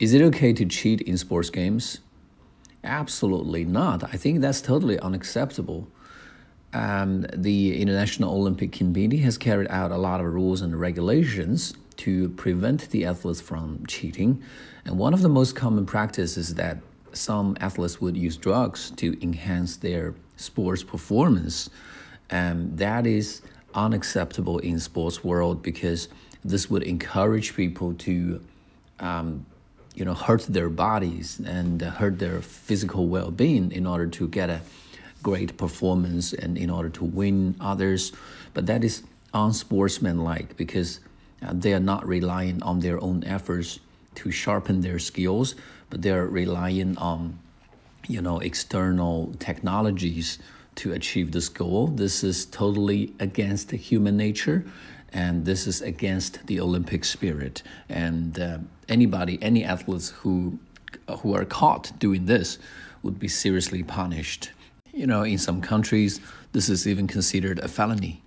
Is it okay to cheat in sports games? Absolutely not. I think that's totally unacceptable. Um, the International Olympic Committee has carried out a lot of rules and regulations to prevent the athletes from cheating. And one of the most common practices is that some athletes would use drugs to enhance their sports performance. And that is unacceptable in sports world because this would encourage people to um, you know hurt their bodies and hurt their physical well-being in order to get a great performance and in order to win others. But that is unsportsmanlike because uh, they are not relying on their own efforts to sharpen their skills but they're relying on you know external technologies to achieve this goal. This is totally against human nature and this is against the Olympic spirit. And uh, anybody, any athletes who who are caught doing this would be seriously punished. You know, in some countries, this is even considered a felony.